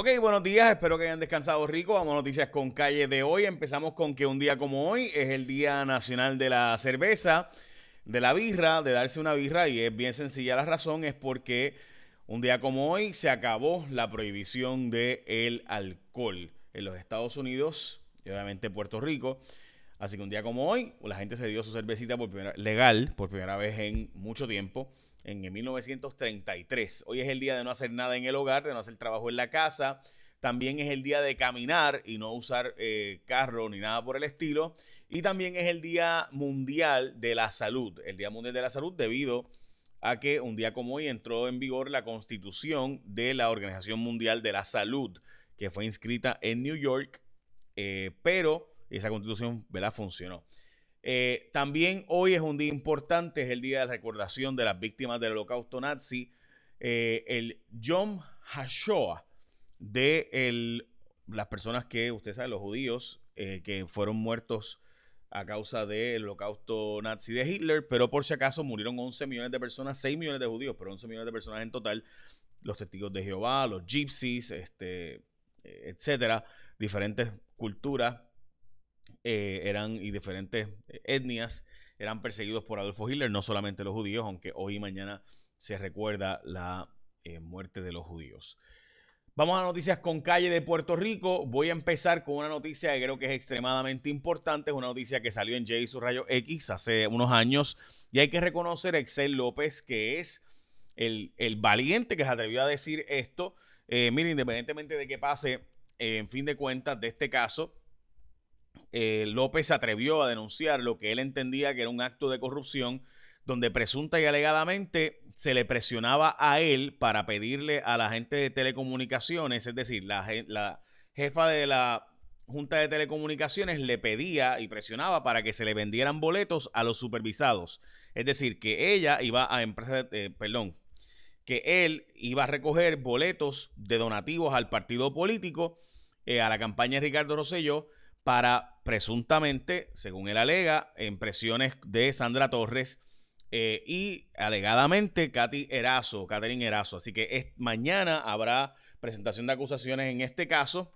Ok, buenos días, espero que hayan descansado rico. Vamos a noticias con calle de hoy. Empezamos con que un día como hoy es el Día Nacional de la Cerveza, de la birra, de darse una birra y es bien sencilla la razón, es porque un día como hoy se acabó la prohibición del el alcohol en los Estados Unidos y obviamente Puerto Rico. Así que un día como hoy, la gente se dio su cervecita por primera, legal por primera vez en mucho tiempo en 1933. Hoy es el día de no hacer nada en el hogar, de no hacer trabajo en la casa. También es el día de caminar y no usar eh, carro ni nada por el estilo. Y también es el Día Mundial de la Salud. El Día Mundial de la Salud debido a que un día como hoy entró en vigor la constitución de la Organización Mundial de la Salud, que fue inscrita en New York, eh, pero esa constitución ¿verdad? funcionó. Eh, también hoy es un día importante, es el día de recordación de las víctimas del holocausto nazi. Eh, el Yom HaShoah de las personas que, usted sabe, los judíos eh, que fueron muertos a causa del holocausto nazi de Hitler, pero por si acaso murieron 11 millones de personas, 6 millones de judíos, pero 11 millones de personas en total, los testigos de Jehová, los gypsies, este, etcétera, diferentes culturas eh, eran y diferentes eh, etnias eran perseguidos por Adolfo Hitler, no solamente los judíos, aunque hoy y mañana se recuerda la eh, muerte de los judíos. Vamos a noticias con calle de Puerto Rico. Voy a empezar con una noticia que creo que es extremadamente importante. Es una noticia que salió en J su rayo X hace unos años. Y hay que reconocer a Excel López, que es el, valiente que se atrevió a decir esto. Mire, independientemente de que pase, en fin de cuentas, de este caso, eh, López se atrevió a denunciar lo que él entendía que era un acto de corrupción donde presunta y alegadamente se le presionaba a él para pedirle a la gente de telecomunicaciones, es decir, la, jefa de la Junta de Telecomunicaciones le pedía y presionaba para que se le vendieran boletos a los supervisados. Es decir, que ella iba a empresas, eh, perdón, que él iba a recoger boletos de donativos al partido político, eh, a la campaña de Ricardo Rosselló, para presuntamente, según él alega, en presiones de Sandra Torres eh, y alegadamente Katy Erazo, Catherine Erazo. Así que mañana habrá presentación de acusaciones en este caso.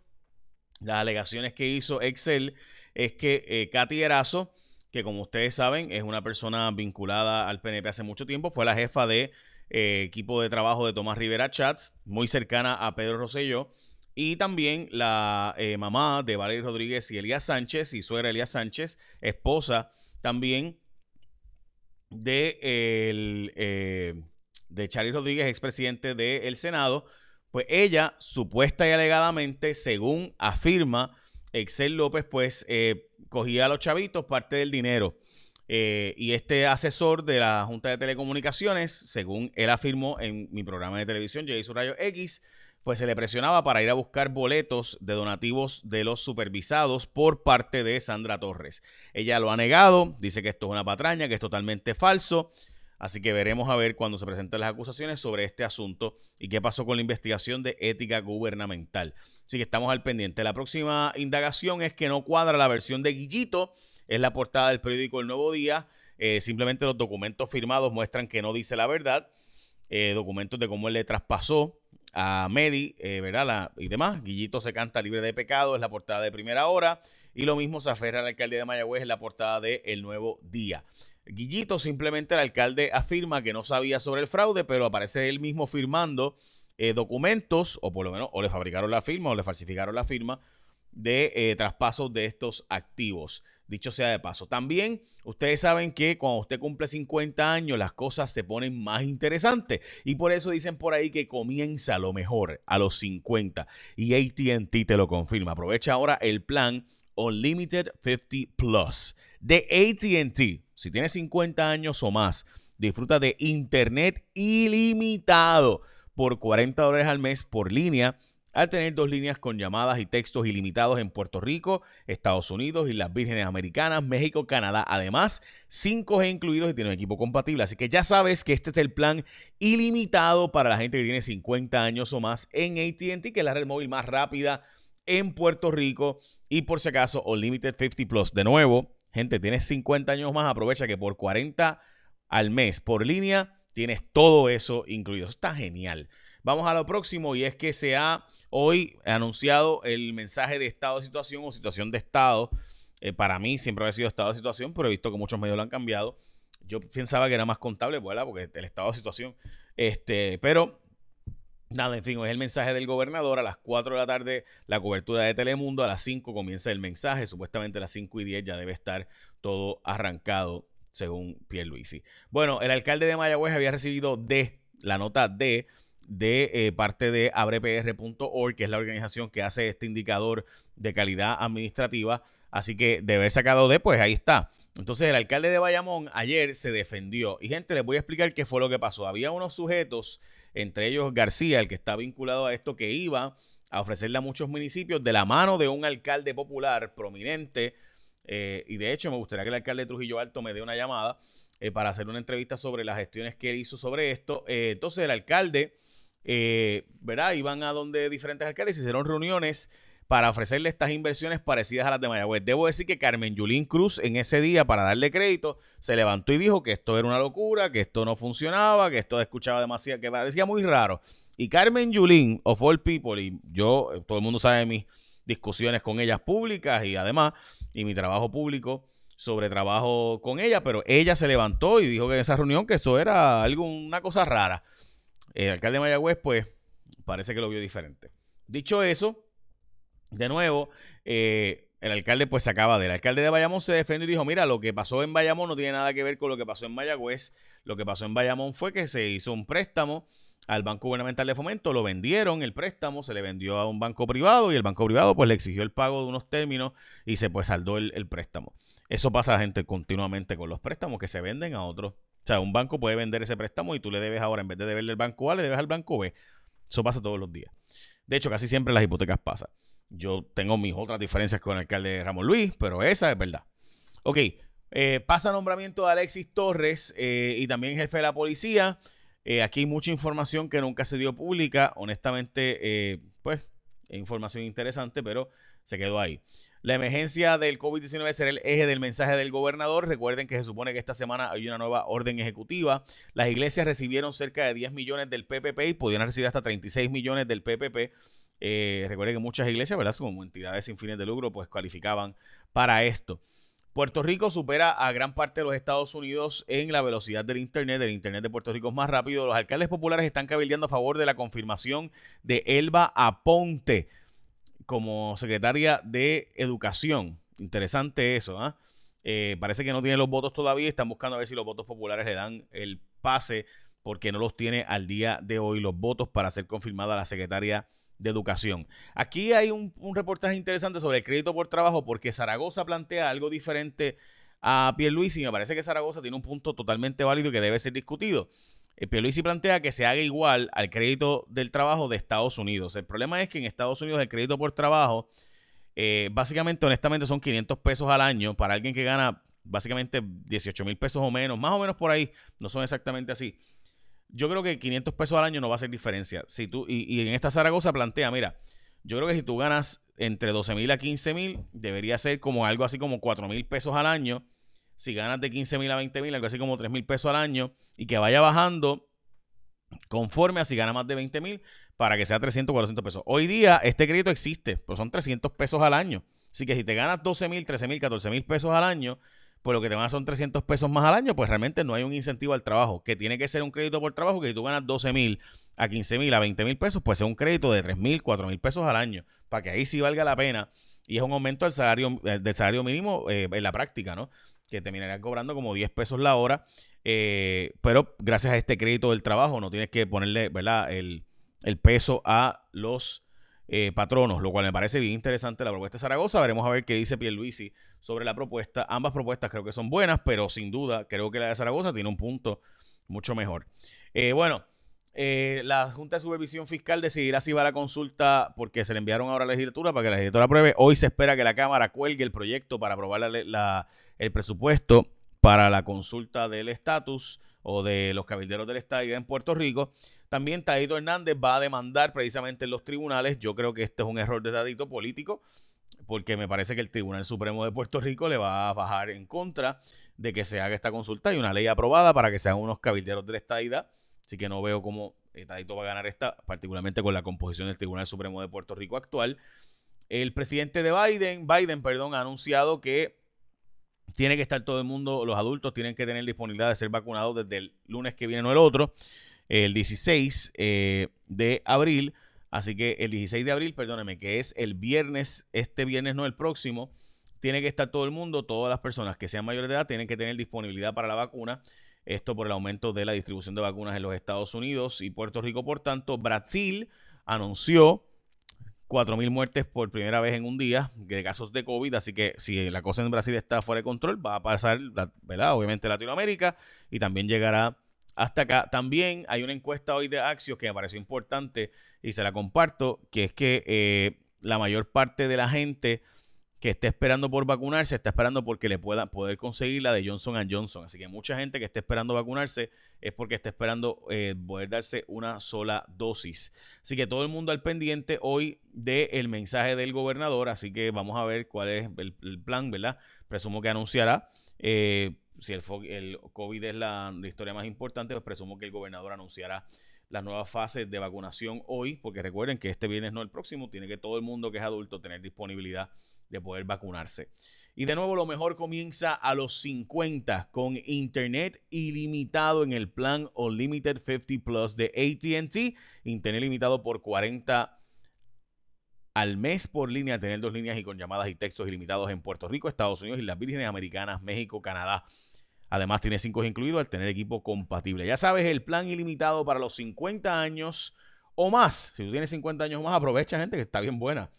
Las alegaciones que hizo Excel es que eh, Katy Erazo, que como ustedes saben es una persona vinculada al PNP hace mucho tiempo, fue la jefa de eh, equipo de trabajo de Tomás Rivera Chats, muy cercana a Pedro Rosselló y también la eh, mamá de Valeria Rodríguez y Elías Sánchez, y suegra Elías Sánchez, esposa también de, el, eh, de Charlie Rodríguez, expresidente del Senado, pues ella supuesta y alegadamente, según afirma Excel López, pues eh, cogía a los chavitos parte del dinero. y este asesor de la Junta de Telecomunicaciones, según él afirmó en mi programa de televisión, hizo Rayo X, pues se le presionaba para ir a buscar boletos de donativos de los supervisados por parte de Sandra Torres. Ella lo ha negado, dice que esto es una patraña, que es totalmente falso. Así que veremos a ver cuando se presenten las acusaciones sobre este asunto y qué pasó con la investigación de ética gubernamental. Así que estamos al pendiente. La próxima indagación es que no cuadra la versión de Guillito. Es la portada del periódico El Nuevo Día. Eh, simplemente los documentos firmados muestran que no dice la verdad. Eh, documentos de cómo él le traspasó a Medi, eh, ¿verdad? y demás. Guillito se canta libre de pecado, es la portada de primera hora. Y lo mismo se aferra al alcalde de Mayagüez en la portada de El Nuevo Día. Guillito, simplemente el alcalde afirma que no sabía sobre el fraude, pero aparece él mismo firmando eh, documentos, o por lo menos, o le fabricaron la firma o le falsificaron la firma de eh, traspasos de estos activos. Dicho sea de paso. También ustedes saben que cuando usted cumple 50 años las cosas se ponen más interesantes. Y por eso dicen por ahí que comienza lo mejor a los 50. Y ATT te lo confirma. Aprovecha ahora el plan Unlimited 50 Plus de ATT. Si tienes 50 años o más, disfruta de internet ilimitado por 40 dólares al mes por línea al tener dos líneas con llamadas y textos ilimitados en Puerto Rico, Estados Unidos y las Vírgenes Americanas, México, Canadá. Además, 5G incluidos y tiene un equipo compatible. Así que ya sabes que este es el plan ilimitado para la gente que tiene 50 años o más en ATT, que es la red móvil más rápida en Puerto Rico. Y por si acaso, Unlimited 50 Plus. De nuevo, gente, tienes 50 años más, aprovecha que por 40 al mes por línea tienes todo eso incluido. Está genial. Vamos a lo próximo y es que se ha hoy ha anunciado el mensaje de estado de situación o situación de estado. Eh, para mí siempre ha sido estado de situación, pero he visto que muchos medios lo han cambiado. Yo pensaba que era más contable, ¿verdad? Porque el estado de situación. Este, pero Nada, en fin, es el mensaje del gobernador. A las 4 de la tarde, la cobertura de Telemundo. A las 5 comienza el mensaje. Supuestamente a las 5 y 10 ya debe estar todo arrancado, según Pierluisi. Bueno, el alcalde de Mayagüez había recibido D, la nota D, de eh, parte de abrepr.org, que es la organización que hace este indicador de calidad administrativa. Así que de haber sacado D, pues ahí está. Entonces el alcalde de Bayamón ayer se defendió. Y gente, les voy a explicar qué fue lo que pasó. Había unos sujetos entre ellos García, el que está vinculado a esto, que iba a ofrecerle a muchos municipios de la mano de un alcalde popular prominente. Eh, y de hecho, me gustaría que el alcalde de Trujillo Alto me dé una llamada eh, para hacer una entrevista sobre las gestiones que él hizo sobre esto. Entonces, el alcalde, ¿verdad? Iban a donde diferentes alcaldes hicieron reuniones para ofrecerle estas inversiones parecidas a las de Mayagüez. Debo decir que Carmen Yulín Cruz en ese día, para darle crédito, se levantó y dijo que esto era una locura, que esto no funcionaba, que esto escuchaba demasiado, que parecía muy raro. Y Carmen Yulín, of all people, y yo, todo el mundo sabe mis discusiones con ellas públicas y además, y mi trabajo público sobre trabajo con ella, pero ella se levantó y dijo que en esa reunión que esto era algo, una cosa rara. El alcalde de Mayagüez, pues, parece que lo vio diferente. Dicho eso, de nuevo, eh, el alcalde pues se acaba de. El alcalde de Bayamón se defendió y dijo, mira, lo que pasó en Bayamón no tiene nada que ver con lo que pasó en Mayagüez. Lo que pasó en Bayamón fue que se hizo un préstamo al Banco Gubernamental de Fomento, lo vendieron el préstamo, se le vendió a un banco privado y el banco privado pues le exigió el pago de unos términos y se pues saldó el, el préstamo. Eso pasa gente continuamente con los préstamos que se venden a otros. O sea, un banco puede vender ese préstamo y tú le debes ahora, en vez de deberle al banco A, le debes al banco B. Eso pasa todos los días. De hecho, casi siempre las hipotecas pasan. Yo tengo mis otras diferencias con el alcalde Ramón Luis, pero esa es verdad. Ok, eh, pasa nombramiento de Alexis Torres eh, y también jefe de la policía. Eh, aquí hay mucha información que nunca se dio pública. Honestamente, pues, es información interesante, pero se quedó ahí. La emergencia del COVID-19 será el eje del mensaje del gobernador. Recuerden que se supone que esta semana hay una nueva orden ejecutiva. Las iglesias recibieron cerca de 10 millones del PPP y podían recibir hasta 36 millones del PPP. Eh, recuerden que muchas iglesias, ¿verdad? Como entidades sin fines de lucro, pues calificaban para esto. Puerto Rico supera a gran parte de los Estados Unidos en la velocidad del Internet. El Internet de Puerto Rico es más rápido. Los alcaldes populares están cabildeando a favor de la confirmación de Elba Aponte como secretaria de Educación. Interesante eso, ¿ah? eh, parece que no tiene los votos todavía. Están buscando a ver si los votos populares le dan el pase porque no los tiene al día de hoy los votos para ser confirmada la secretaria de educación. Aquí hay un, reportaje interesante sobre el crédito por trabajo porque Zaragoza plantea algo diferente a Pierluisi y me parece que Zaragoza tiene un punto totalmente válido que debe ser discutido. Eh, Pierluisi plantea que se haga igual al crédito del trabajo de Estados Unidos. El problema es que en Estados Unidos el crédito por trabajo eh, básicamente, honestamente, son 500 pesos al año para alguien que gana básicamente 18 mil pesos o menos, más o menos por ahí, no son exactamente así yo creo que 500 pesos al año no va a hacer diferencia. Si tú, y, en esta Zaragoza plantea, mira, yo creo que si tú ganas entre 12 mil a 15 mil, debería ser como algo así como 4 mil pesos al año. Si ganas de 15 mil a 20 mil, algo así como 3 mil pesos al año, y que vaya bajando conforme a si gana más de 20 mil, para que sea 300 o 400 pesos. Hoy día este crédito existe, pues son 300 pesos al año. Así que si te ganas 12 mil, 13 mil, 14 mil pesos al año, pues lo que te van a son 300 pesos más al año, pues realmente no hay un incentivo al trabajo, que tiene que ser un crédito por trabajo, que si tú ganas 12 mil a 15 mil a 20 mil pesos, pues es un crédito de 3 mil, 4 mil pesos al año, para que ahí sí valga la pena. Y es un aumento del salario, eh, del salario mínimo eh, en la práctica, ¿no? Que terminaría cobrando como 10 pesos la hora, eh, pero gracias a este crédito del trabajo no tienes que ponerle, ¿verdad? El, el peso a los eh, patronos, lo cual me parece bien interesante la propuesta de Zaragoza. Veremos a ver qué dice Pierluisi sobre la propuesta. Ambas propuestas creo que son buenas, pero sin duda creo que la de Zaragoza tiene un punto mucho mejor. Eh, bueno, eh, la Junta de Supervisión Fiscal decidirá si va a la consulta porque se le enviaron ahora a la legislatura para que la legislatura apruebe. Hoy se espera que la Cámara cuelgue el proyecto para aprobar el presupuesto para la consulta del estatus o de los cabilderos del Estado en Puerto Rico. También Tadito Hernández va a demandar precisamente en los tribunales. Yo creo que este es un error de Tadito político, porque me parece que el Tribunal Supremo de Puerto Rico le va a bajar en contra de que se haga esta consulta. Hay una ley aprobada para que sean unos cabilderos de la estadidad, así que no veo cómo Tadito va a ganar esta, particularmente con la composición del Tribunal Supremo de Puerto Rico actual. El presidente de Biden, Biden, perdón, ha anunciado que tiene que estar todo el mundo, los adultos tienen que tener disponibilidad de ser vacunados desde el lunes que viene, no el otro, el 16 eh, de abril. Así que el 16 de abril, perdóneme, que es el viernes, este viernes no el próximo, tiene que estar todo el mundo, todas las personas que sean mayores de edad tienen que tener disponibilidad para la vacuna. Esto por el aumento de la distribución de vacunas en los Estados Unidos y Puerto Rico. Por tanto, Brasil anunció 4.000 muertes por primera vez en un día de casos de COVID. Así que si la cosa en Brasil está fuera de control, va a pasar, ¿verdad? Obviamente Latinoamérica y también llegará hasta acá. También hay una encuesta hoy de Axios que me pareció importante y se la comparto, que es que eh, la mayor parte de la gente que esté esperando por vacunarse, está esperando porque le pueda poder conseguir la de Johnson Johnson. Así que mucha gente que esté esperando vacunarse es porque está esperando eh, poder darse una sola dosis. Así que todo el mundo al pendiente hoy del mensaje del gobernador. Así que vamos a ver cuál es el, plan, ¿verdad? Presumo que anunciará. Eh, si el, COVID es la, la historia más importante, pues presumo que el gobernador anunciará las nuevas fases de vacunación hoy, porque recuerden que este viernes no el próximo, tiene que todo el mundo que es adulto tener disponibilidad de poder vacunarse. Y de nuevo, lo mejor comienza a los 50 con internet ilimitado en el plan Unlimited 50 Plus de ATT. Internet limitado por 40 al mes por línea, tener dos líneas y con llamadas y textos ilimitados en Puerto Rico, Estados Unidos y las Vírgenes Americanas, México, Canadá. Además, tiene 5 incluido al tener equipo compatible. Ya sabes, el plan ilimitado para los 50 años o más. Si tú tienes 50 años o más, aprovecha, gente, que está bien buena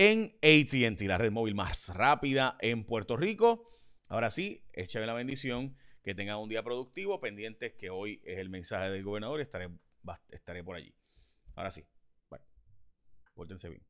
en ATT, la red móvil más rápida en Puerto Rico. Ahora sí, échame la bendición, que tengan un día productivo, pendientes que hoy es el mensaje del gobernador, estaré, estaré por allí. Ahora sí, bueno, pórtense bien.